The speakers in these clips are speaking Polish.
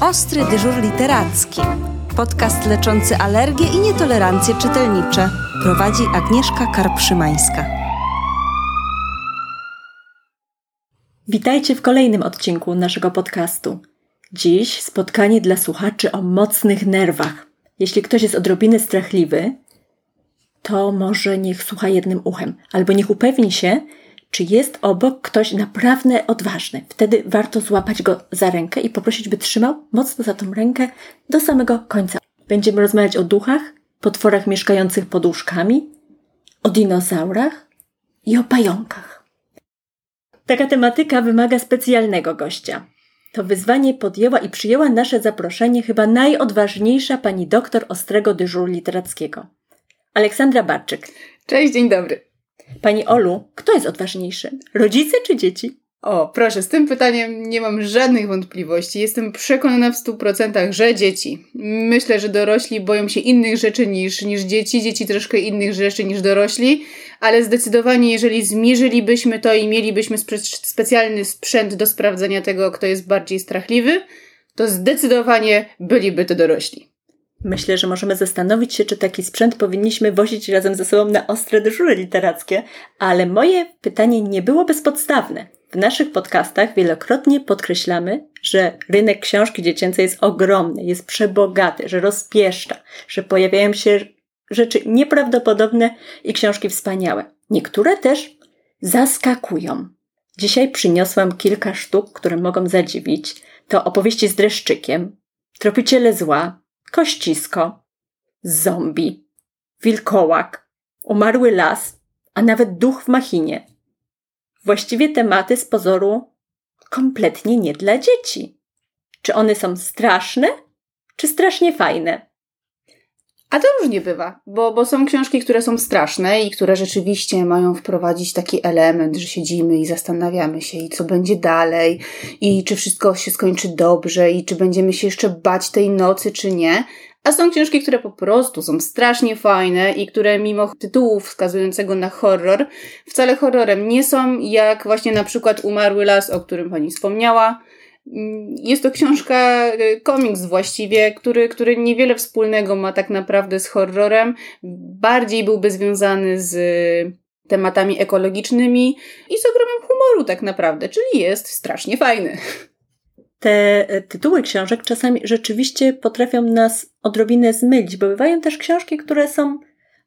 Ostry dyżur literacki. Podcast leczący alergie i nietolerancje czytelnicze. Prowadzi Agnieszka Karpszymańska. Witajcie w kolejnym odcinku naszego podcastu. Dziś spotkanie dla słuchaczy o mocnych nerwach. Jeśli ktoś jest odrobiny strachliwy, to może niech słucha jednym uchem, albo niech upewni się, czy jest obok ktoś naprawdę odważny. Wtedy warto złapać go za rękę i poprosić, by trzymał mocno za tą rękę do samego końca. Będziemy rozmawiać o duchach, potworach mieszkających pod łóżkami, o dinozaurach i o pająkach. Taka tematyka wymaga specjalnego gościa. To wyzwanie podjęła i przyjęła nasze zaproszenie chyba najodważniejsza pani doktor ostrego dyżuru literackiego. Aleksandra Barczyk. Cześć, dzień dobry. Pani Olu, kto jest odważniejszy? Rodzice czy dzieci? O, proszę, z tym pytaniem nie mam żadnych wątpliwości. Jestem przekonana w stu procentach, że dzieci. Myślę, że dorośli boją się innych rzeczy niż, niż dzieci, dzieci troszkę innych rzeczy niż dorośli, ale zdecydowanie, jeżeli zmierzylibyśmy to i mielibyśmy spe specjalny sprzęt do sprawdzenia tego, kto jest bardziej strachliwy, to zdecydowanie byliby to dorośli. Myślę, że możemy zastanowić się, czy taki sprzęt powinniśmy wozić razem ze sobą na ostre dyżury literackie, ale moje pytanie nie było bezpodstawne. W naszych podcastach wielokrotnie podkreślamy, że rynek książki dziecięcej jest ogromny, jest przebogaty, że rozpieszcza, że pojawiają się rzeczy nieprawdopodobne i książki wspaniałe. Niektóre też zaskakują. Dzisiaj przyniosłam kilka sztuk, które mogą zadziwić. To opowieści z dreszczykiem, tropiciele zła, kościsko, zombie, wilkołak, umarły las, a nawet duch w machinie. Właściwie tematy z pozoru kompletnie nie dla dzieci. Czy one są straszne, czy strasznie fajne? A to różnie bywa, bo, bo są książki, które są straszne i które rzeczywiście mają wprowadzić taki element, że siedzimy i zastanawiamy się, i co będzie dalej, i czy wszystko się skończy dobrze, i czy będziemy się jeszcze bać tej nocy, czy nie. A są książki, które po prostu są strasznie fajne i które mimo tytułu wskazującego na horror, wcale horrorem nie są, jak właśnie na przykład Umarły Las, o którym pani wspomniała, jest to książka, e, komiks właściwie, który, który niewiele wspólnego ma tak naprawdę z horrorem. Bardziej byłby związany z tematami ekologicznymi i z ogromem humoru tak naprawdę, czyli jest strasznie fajny. Te e, tytuły książek czasami rzeczywiście potrafią nas odrobinę zmylić, bo bywają też książki, które są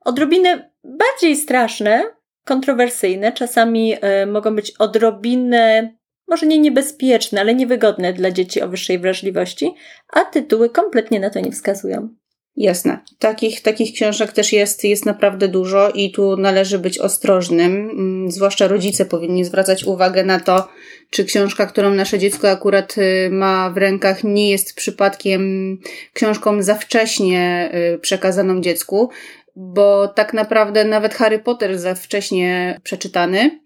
odrobinę bardziej straszne, kontrowersyjne, czasami y, mogą być odrobinę może nie niebezpieczne, ale niewygodne dla dzieci o wyższej wrażliwości, a tytuły kompletnie na to nie wskazują. Jasne. Takich, takich książek też jest, jest naprawdę dużo i tu należy być ostrożnym. Mm, zwłaszcza rodzice powinni zwracać uwagę na to, czy książka, którą nasze dziecko akurat y, ma w rękach, nie jest przypadkiem książką za wcześnie y, przekazaną dziecku, bo tak naprawdę nawet Harry Potter za wcześnie przeczytany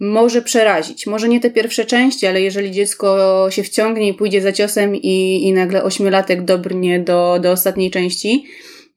może przerazić. Może nie te pierwsze części, ale jeżeli dziecko się wciągnie i pójdzie za ciosem i, i nagle ośmiolatek dobrnie do, do ostatniej części,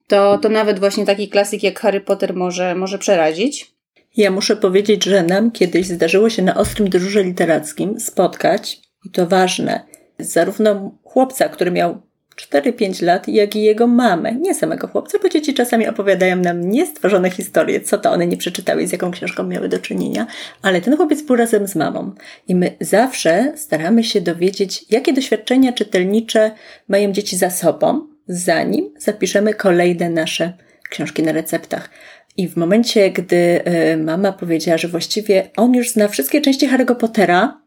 to, to nawet właśnie taki klasyk jak Harry Potter może, może przerazić. Ja muszę powiedzieć, że nam kiedyś zdarzyło się na ostrym dyżurze literackim spotkać, i to ważne, zarówno chłopca, który miał 4-5 lat, jak i jego mamę. Nie samego chłopca, bo dzieci czasami opowiadają nam niestworzone historie, co to one nie przeczytały, z jaką książką miały do czynienia, ale ten chłopiec był razem z mamą. I my zawsze staramy się dowiedzieć, jakie doświadczenia czytelnicze mają dzieci za sobą, zanim zapiszemy kolejne nasze książki na receptach. I w momencie, gdy y, mama powiedziała, że właściwie on już zna wszystkie części Harry'ego Pottera,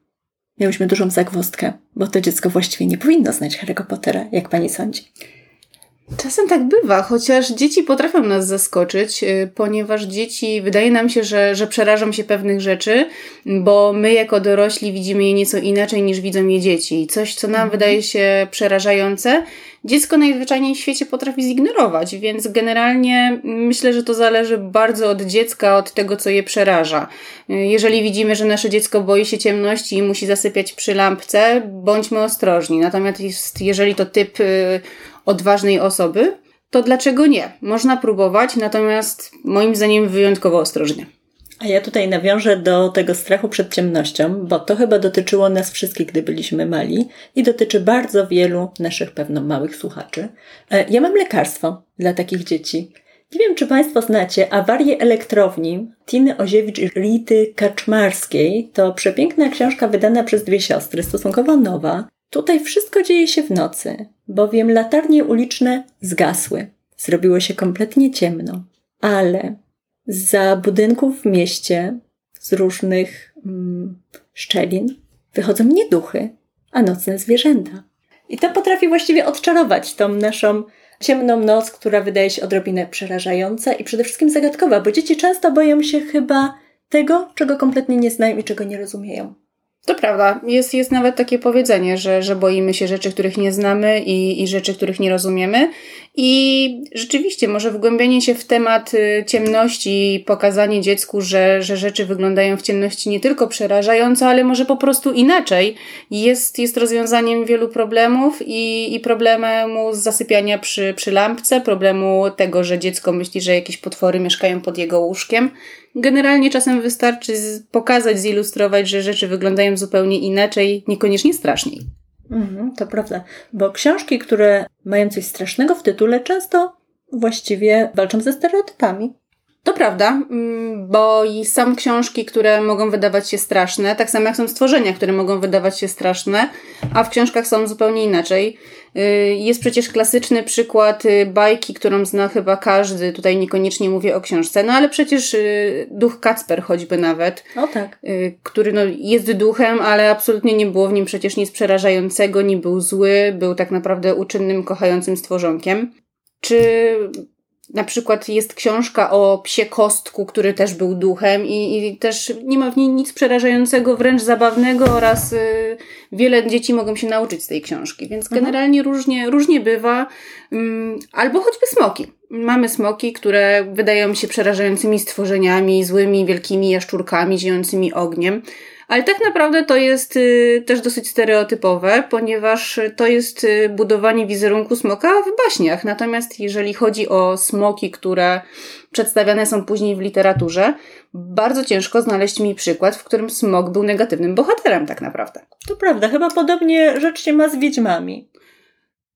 miałyśmy dużą zagwozdkę, bo to dziecko właściwie nie powinno znać Harry'ego Pottera, jak pani sądzi. Czasem tak bywa, chociaż dzieci potrafią nas zaskoczyć, y, ponieważ dzieci, wydaje nam się, że, że przerażą się pewnych rzeczy, bo my jako dorośli widzimy je nieco inaczej niż widzą je dzieci. Coś, co nam mhm. wydaje się przerażające, dziecko najzwyczajniej w świecie potrafi zignorować, więc generalnie myślę, że to zależy bardzo od dziecka, od tego, co je przeraża. Y, jeżeli widzimy, że nasze dziecko boi się ciemności i musi zasypiać przy lampce, bądźmy ostrożni. Natomiast jeżeli to typ y, odważnej osoby, to dlaczego nie? Można próbować, natomiast moim zdaniem wyjątkowo ostrożnie. A ja tutaj nawiążę do tego strachu przed ciemnością, bo to chyba dotyczyło nas wszystkich, gdy byliśmy mali i dotyczy bardzo wielu naszych pewno małych słuchaczy. E, ja mam lekarstwo dla takich dzieci. Nie wiem, czy Państwo znacie awarię elektrowni Tiny Oziewicz i Rity Kaczmarskiej. To przepiękna książka wydana przez dwie siostry, stosunkowo nowa. Tutaj wszystko dzieje się w nocy, bowiem latarnie uliczne zgasły. Zrobiło się kompletnie ciemno. Ale za budynków w mieście, z różnych mm, szczelin, wychodzą nie duchy, a nocne zwierzęta. I to potrafi właściwie odczarować tą naszą ciemną noc, która wydaje się odrobinę przerażająca i przede wszystkim zagadkowa, bo dzieci często boją się chyba tego, czego kompletnie nie znają i czego nie rozumieją. To prawda. Jest, jest nawet takie powiedzenie, że, że boimy się rzeczy, których nie znamy i, i rzeczy, których nie rozumiemy. I rzeczywiście, może wgłębienie się w temat y, ciemności i pokazanie dziecku, że, że rzeczy wyglądają w ciemności nie tylko przerażająco, ale może po prostu inaczej, jest, jest rozwiązaniem wielu problemów i, i problemu zasypiania przy, przy lampce, problemu tego, że dziecko myśli, że jakieś potwory mieszkają pod jego łóżkiem. Generalnie czasem wystarczy pokazać, zilustrować, że rzeczy wyglądają zupełnie inaczej, niekoniecznie straszniej. Mhm, to prawda, bo książki, które mają coś strasznego w tytule, często właściwie walczą ze stereotypami. To prawda, mm, bo i są książki, które mogą wydawać się straszne, tak samo jak są stworzenia, które mogą wydawać się straszne, a w książkach są zupełnie inaczej. Y, jest przecież klasyczny przykład y, bajki, którą zna chyba każdy, tutaj niekoniecznie mówię o książce, no ale przecież y, duch Kacper choćby nawet. O tak. Który no, jest duchem, ale absolutnie nie było w nim przecież nic przerażającego, nie był zły, był tak naprawdę uczynnym, kochającym stworzonkiem. Czy na przykład jest książka o psie kostku, który też był duchem i, i też nie ma w niej nic przerażającego, wręcz zabawnego oraz y, wiele dzieci mogą się nauczyć z tej książki. Więc mhm. generalnie różnie, różnie bywa. Mm, albo choćby smoki. Mamy smoki, które wydają się przerażającymi stworzeniami, złymi, wielkimi jaszczurkami, ziejącymi ogniem. Ale tak naprawdę to jest y, też dosyć stereotypowe, ponieważ to jest y, budowanie wizerunku smoka w baśniach. Natomiast jeżeli chodzi o smoki, które przedstawiane są później w literaturze, bardzo ciężko znaleźć mi przykład, w którym smok był negatywnym bohaterem tak naprawdę. To prawda, chyba podobnie rzecz się ma z wiedźmami.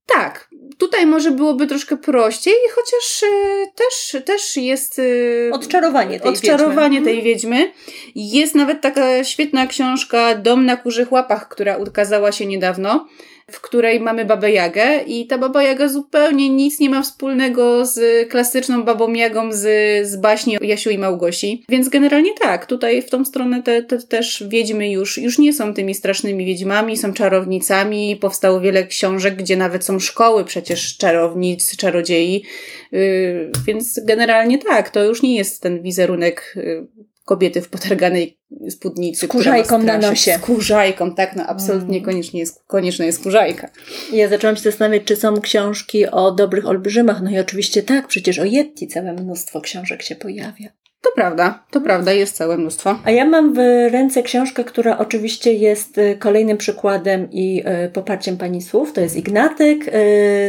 Tak, tutaj może byłoby troszkę prościej, chociaż y, też, też jest y, odczarowanie tej odczarowanie wiedźmy. tej wiedźmy. Jest nawet taka świetna książka Dom na kurzych łapach, która ukazała się niedawno w której mamy Babę Jagę i ta Baba Jaga zupełnie nic nie ma wspólnego z klasyczną Babą Jagą z, z baśni Jasiu i Małgosi. Więc generalnie tak, tutaj w tą stronę te, te też wiedźmy już, już nie są tymi strasznymi wiedźmami, są czarownicami. Powstało wiele książek, gdzie nawet są szkoły przecież czarownic, czarodziei. Yy, więc generalnie tak, to już nie jest ten wizerunek yy, kobiety w potarganej spódnicy. Skórzajką na nosie. Skórzajką, tak, no absolutnie mm. koniecznie jest, konieczna jest skórzajka. Ja zaczęłam się zastanawiać, czy są książki o dobrych olbrzymach. No i oczywiście tak, przecież o Yeti całe mnóstwo książek się pojawia. To prawda, to prawda, jest całe mnóstwo. A ja mam w ręce książkę, która oczywiście jest y, kolejnym przykładem i y, poparciem Pani słów. To jest Ignatyk y,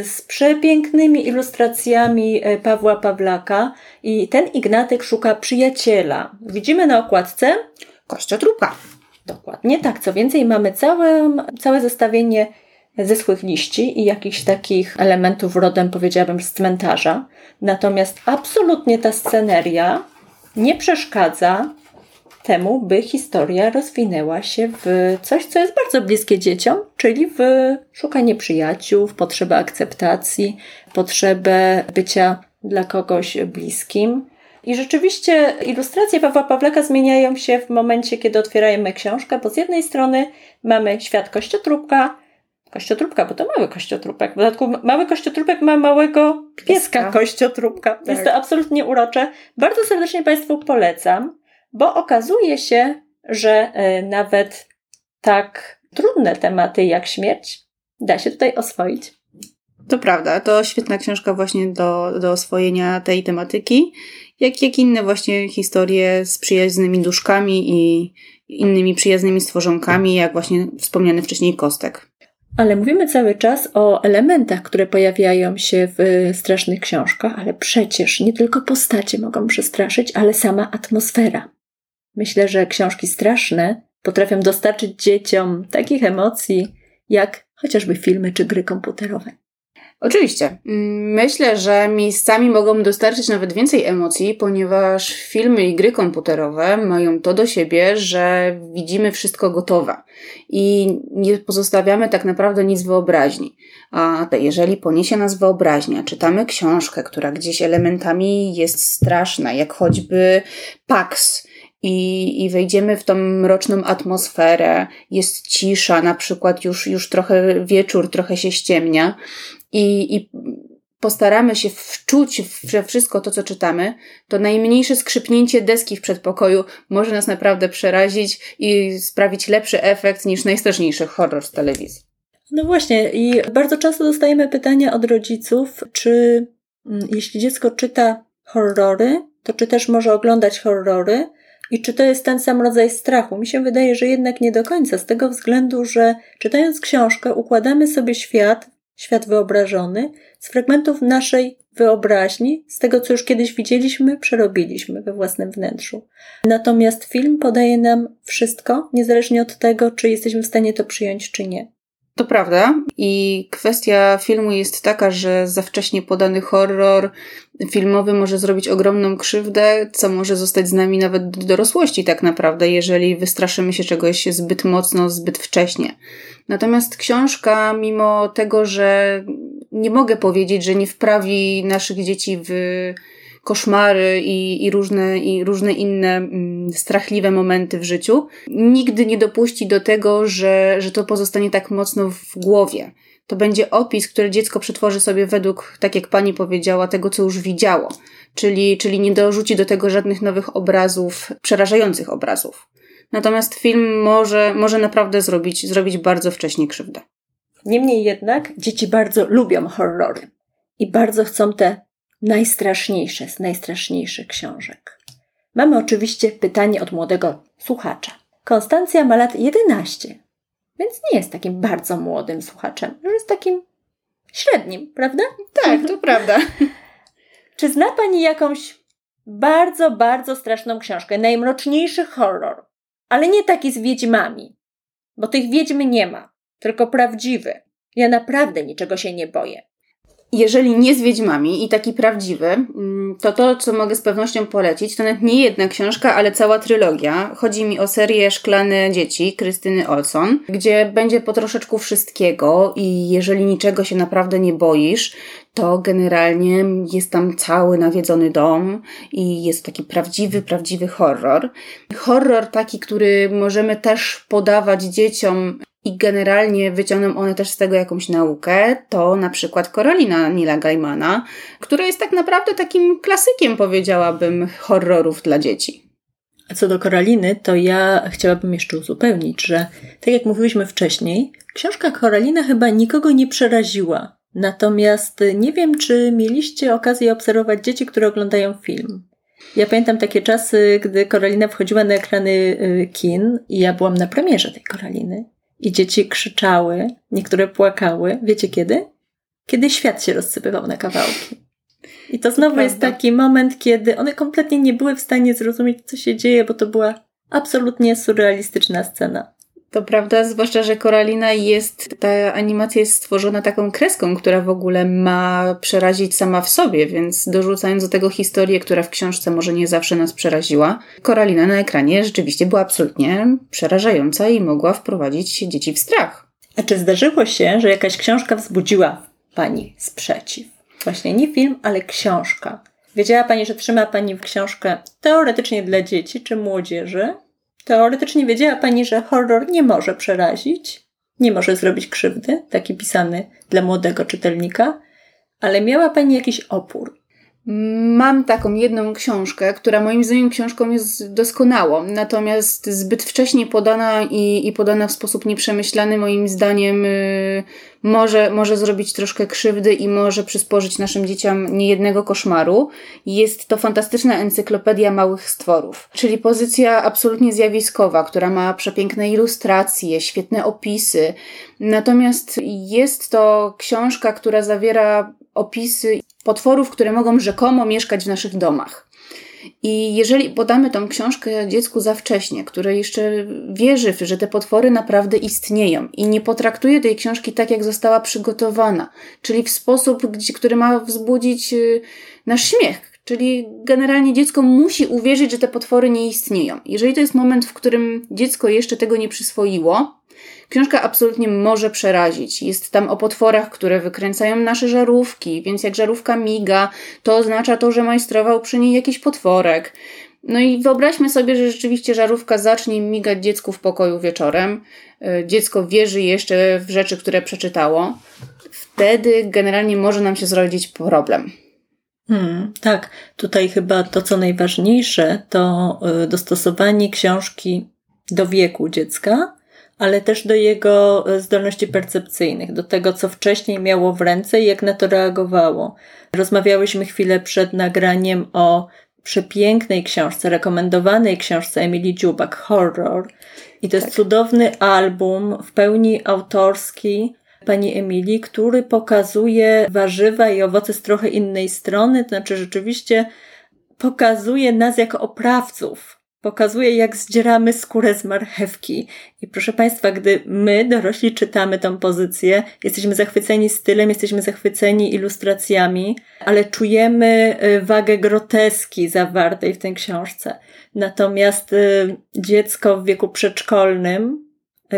z przepięknymi ilustracjami Pawła Pawlaka. I ten Ignatyk szuka przyjaciela. Widzimy na okładce kościotrupa. Dokładnie tak. Co więcej, mamy całe, całe zestawienie zeschłych liści i jakichś takich elementów rodem, powiedziałabym, z cmentarza. Natomiast absolutnie ta sceneria nie przeszkadza temu, by historia rozwinęła się w coś, co jest bardzo bliskie dzieciom, czyli w szukanie przyjaciół, w potrzebę akceptacji, potrzebę bycia dla kogoś bliskim. I rzeczywiście ilustracje Pawła Pawlaka zmieniają się w momencie, kiedy otwieramy książkę, bo z jednej strony mamy świat kościotrupka, bo to mały kościotrupek. W dodatku mały kościotrupek ma małego pieska, pieska kościotrupka. Tak. Jest to absolutnie urocze. Bardzo serdecznie Państwu polecam, bo okazuje się, że y, nawet tak trudne tematy jak śmierć da się tutaj oswoić. To prawda, to świetna książka właśnie do, do oswojenia tej tematyki, jak, jak inne właśnie historie z przyjaznymi duszkami i innymi przyjaznymi stworzonkami, jak właśnie wspomniany wcześniej kostek. Ale mówimy cały czas o elementach, które pojawiają się w strasznych książkach, ale przecież nie tylko postacie mogą przestraszyć, ale sama atmosfera. Myślę, że książki straszne potrafią dostarczyć dzieciom takich emocji, jak chociażby filmy czy gry komputerowe. Oczywiście. Myślę, że miejscami mogą dostarczyć nawet więcej emocji, ponieważ filmy i gry komputerowe mają to do siebie, że widzimy wszystko gotowe i nie pozostawiamy tak naprawdę nic wyobraźni. A jeżeli poniesie nas wyobraźnia, czytamy książkę, która gdzieś elementami jest straszna, jak choćby Pax, i, i wejdziemy w tą mroczną atmosferę, jest cisza, na przykład już, już trochę wieczór, trochę się ściemnia i, i postaramy się wczuć we wszystko to, co czytamy, to najmniejsze skrzypnięcie deski w przedpokoju może nas naprawdę przerazić i sprawić lepszy efekt niż najstraszniejszy horror z telewizji. No właśnie, i bardzo często dostajemy pytania od rodziców, czy mm, jeśli dziecko czyta horrory, to czy też może oglądać horrory i czy to jest ten sam rodzaj strachu. Mi się wydaje, że jednak nie do końca, z tego względu, że czytając książkę układamy sobie świat świat wyobrażony, z fragmentów naszej wyobraźni, z tego, co już kiedyś widzieliśmy, przerobiliśmy we własnym wnętrzu. Natomiast film podaje nam wszystko, niezależnie od tego, czy jesteśmy w stanie to przyjąć, czy nie. To prawda. I kwestia filmu jest taka, że za wcześnie podany horror filmowy może zrobić ogromną krzywdę, co może zostać z nami nawet do dorosłości, tak naprawdę, jeżeli wystraszymy się czegoś zbyt mocno, zbyt wcześnie. Natomiast książka, mimo tego, że nie mogę powiedzieć, że nie wprawi naszych dzieci w koszmary i, i, różne, i różne inne mm, strachliwe momenty w życiu, nigdy nie dopuści do tego, że, że to pozostanie tak mocno w głowie. To będzie opis, który dziecko przetworzy sobie według, tak jak pani powiedziała, tego, co już widziało. Czyli, czyli nie dorzuci do tego żadnych nowych obrazów, przerażających obrazów. Natomiast film może, może naprawdę zrobić, zrobić bardzo wcześnie krzywdę. Niemniej jednak dzieci bardzo lubią horrory i bardzo chcą te najstraszniejsze z najstraszniejszych książek. Mamy oczywiście pytanie od młodego słuchacza. Konstancja ma lat 11, więc nie jest takim bardzo młodym słuchaczem, już jest takim średnim, prawda? Tak, to prawda. Czy zna Pani jakąś bardzo, bardzo straszną książkę, najmroczniejszy horror, ale nie taki z wiedźmami, bo tych wiedźmy nie ma, tylko prawdziwy. Ja naprawdę niczego się nie boję jeżeli nie z Wiedźmami i taki prawdziwy, mm, to to, co mogę z pewnością polecić, to nawet nie jedna książka, ale cała trylogia. Chodzi mi o serię Szklane Dzieci Krystyny Olson, gdzie będzie po troszeczku wszystkiego i jeżeli niczego się naprawdę nie boisz, to generalnie jest tam cały nawiedzony dom i jest taki prawdziwy, prawdziwy horror. Horror taki, który możemy też podawać dzieciom i generalnie wyciągną one też z tego jakąś naukę, to na przykład Korolina Nila Gaimana, która jest tak naprawdę takim klasykiem, powiedziałabym, horrorów dla dzieci. A co do Koraliny, to ja chciałabym jeszcze uzupełnić, że tak jak mówiliśmy wcześniej, książka Koralina chyba nikogo nie przeraziła. Natomiast nie wiem, czy mieliście okazję obserwować dzieci, które oglądają film. Ja pamiętam takie czasy, gdy Koralina wchodziła na ekrany y, kin i ja byłam na premierze tej Koraliny. I dzieci krzyczały, niektóre płakały. Wiecie kiedy? Kiedy świat się rozsypywał na kawałki. I to znowu to jest taki moment, kiedy one kompletnie nie były w stanie zrozumieć, co się dzieje, bo to była absolutnie surrealistyczna scena. To prawda, zwłaszcza, że Koralina jest, ta animacja jest stworzona taką kreską, która w ogóle ma przerazić sama w sobie, więc dorzucając do tego historię, która w książce może nie zawsze nas przeraziła, Koralina na ekranie rzeczywiście była absolutnie przerażająca i mogła wprowadzić dzieci w strach. A czy zdarzyło się, że jakaś książka wzbudziła Pani sprzeciw? Właśnie nie film, ale książka. Wiedziała Pani, że trzyma Pani książkę teoretycznie dla dzieci czy młodzieży, Teoretycznie wiedziała Pani, że horror nie może przerazić, nie może zrobić krzywdy, taki pisany dla młodego czytelnika, ale miała Pani jakiś opór. Mam taką jedną książkę, która moim zdaniem książką jest doskonałą, natomiast zbyt wcześnie podana i, i podana w sposób nieprzemyślany, moim zdaniem, yy, może, może zrobić troszkę krzywdy i może przysporzyć naszym dzieciom niejednego koszmaru. Jest to fantastyczna encyklopedia małych stworów, czyli pozycja absolutnie zjawiskowa, która ma przepiękne ilustracje, świetne opisy. Natomiast jest to książka, która zawiera opisy potworów, które mogą rzekomo mieszkać w naszych domach. I jeżeli podamy tą książkę dziecku za wcześnie, które jeszcze wierzy, że te potwory naprawdę istnieją i nie potraktuje tej książki tak, jak została przygotowana, czyli w sposób, który ma wzbudzić y, nasz śmiech, Czyli generalnie dziecko musi uwierzyć, że te potwory nie istnieją. Jeżeli to jest moment, w którym dziecko jeszcze tego nie przyswoiło, książka absolutnie może przerazić. Jest tam o potworach, które wykręcają nasze żarówki, więc jak żarówka miga, to oznacza to, że majstrował przy niej jakiś potworek. No i wyobraźmy sobie, że rzeczywiście żarówka zacznie migać dziecku w pokoju wieczorem. E, dziecko wierzy jeszcze w rzeczy, które przeczytało. Wtedy generalnie może nam się zrodzić problem. Hmm, tak, tutaj chyba to, co najważniejsze, to y, dostosowanie książki do wieku dziecka, ale też do jego y, zdolności percepcyjnych, do tego, co wcześniej miało w ręce i jak na to reagowało. Rozmawiałyśmy chwilę przed nagraniem o przepięknej książce, rekomendowanej książce Emily Dziubak, Horror. I to jest tak. cudowny album, w pełni autorski, pani Emilii, który pokazuje warzywa i owoce z trochę innej strony, to znaczy rzeczywiście pokazuje nas jako oprawców. Pokazuje, jak zdzieramy skórę z marchewki. I proszę Państwa, gdy my, dorośli, czytamy tą pozycję, jesteśmy zachwyceni stylem, jesteśmy zachwyceni ilustracjami, ale czujemy y, wagę groteski zawartej w tej książce. Natomiast y, dziecko w wieku przedszkolnym,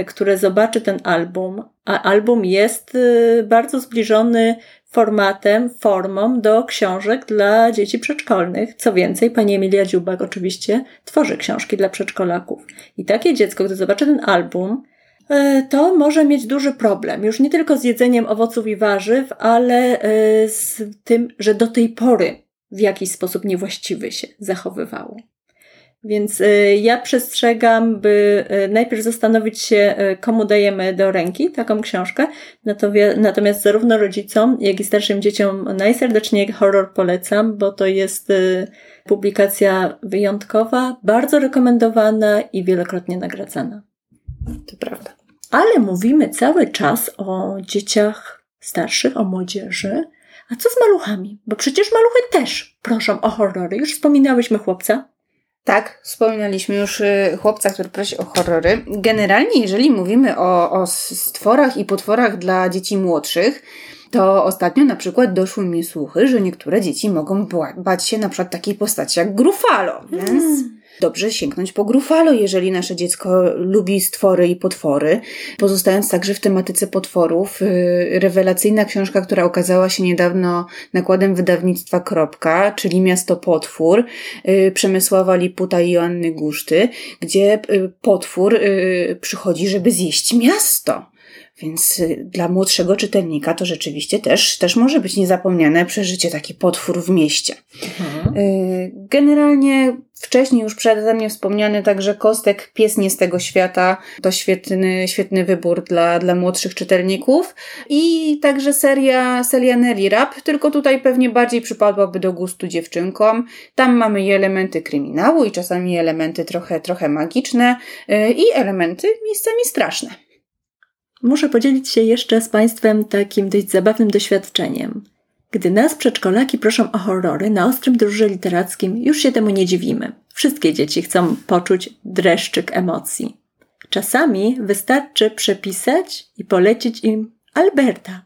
które zobaczy ten album, a album jest e, bardzo zbliżony formatem, formą do książek dla dzieci przedszkolnych. Co więcej, pani Emilia Dziubak oczywiście tworzy książki dla przedszkolaków. I takie dziecko, gdy zobaczy ten album, e, to może mieć duży problem. Już nie tylko z jedzeniem owoców i warzyw, ale z tym, że do tej pory w jakiś sposób niewłaściwy się zachowywało. Więc y, ja przestrzegam, by y, najpierw zastanowić się, y, komu dajemy do ręki taką książkę. Natomiast zarówno rodzicom, jak i starszym dzieciom najserdeczniej horror polecam, bo to jest publikacja wyjątkowa, bardzo rekomendowana i wielokrotnie nagradzana. To prawda. Ale mówimy cały czas o dzieciach starszych, o młodzieży. A co z maluchami? Bo przecież maluchy też proszą o horrory. Już wspominałyśmy chłopca. Tak, wspominaliśmy już y, chłopca, który prosi o horrory. Generalnie, jeżeli mówimy o, o stworach i potworach dla dzieci młodszych, to ostatnio na przykład doszły mi słuchy, że niektóre dzieci mogą bać się na przykład takiej postaci jak Grufalo, więc... Mm dobrze sięgnąć po Grufalo, jeżeli nasze dziecko lubi stwory i potwory. Pozostając także w tematyce potworów, y, rewelacyjna książka, która ukazała się niedawno nakładem wydawnictwa Kropka, czyli Miasto Potwór, y, Przemysława Liputa i Joanny Guszty, gdzie y, potwór przychodzi, żeby zjeść miasto. Więc dla młodszego czytelnika to rzeczywiście też, też może być niezapomniane przeżycie, taki potwór w mieście. Mhm. Generalnie Wcześniej już przeze mnie wspomniany także Kostek, Pies nie z tego świata. To świetny, świetny wybór dla, dla młodszych czytelników. I także seria, seria Nelly Rap, tylko tutaj pewnie bardziej przypadłaby do gustu dziewczynkom. Tam mamy i elementy kryminału i czasami elementy trochę, trochę magiczne yy, i elementy miejscami straszne. Muszę podzielić się jeszcze z Państwem takim dość zabawnym doświadczeniem. Gdy nas przedszkolaki proszą o horrory na ostrym dyżurze literackim, już się temu nie dziwimy. Wszystkie dzieci chcą poczuć dreszczyk emocji. Czasami wystarczy przepisać i polecić im Alberta.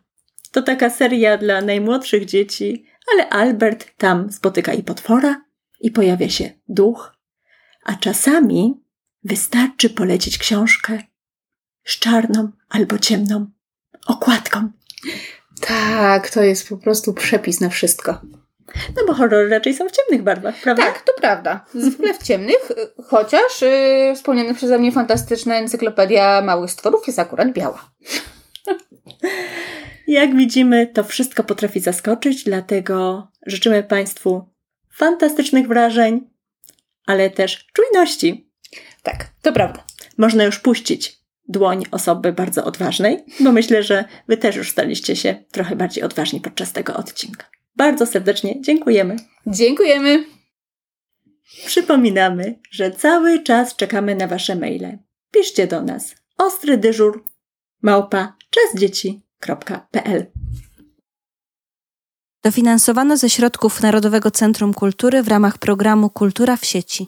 To taka seria dla najmłodszych dzieci, ale Albert tam spotyka i potwora, i pojawia się duch. A czasami wystarczy polecić książkę z czarną albo ciemną okładką. Tak, to jest po prostu przepis na wszystko. No bo horrory raczej są w ciemnych barwach, prawda? Tak, to prawda. Zwykle w ciemnych, chociaż yy, wspomniana przeze mnie fantastyczna encyklopedia małych stworów jest akurat biała. Jak widzimy, to wszystko potrafi zaskoczyć, dlatego życzymy Państwu fantastycznych wrażeń, ale też czujności. Tak, to prawda. Można już puścić dłoń osoby bardzo odważnej, bo myślę, że Wy też już staliście się trochę bardziej odważni podczas tego odcinka. Bardzo serdecznie dziękujemy. Dziękujemy. Przypominamy, że cały czas czekamy na Wasze maile. Piszcie do nas ostry dyżur małpa czasdzieci.pl Dofinansowano ze środków Narodowego Centrum Kultury w ramach programu Kultura w sieci.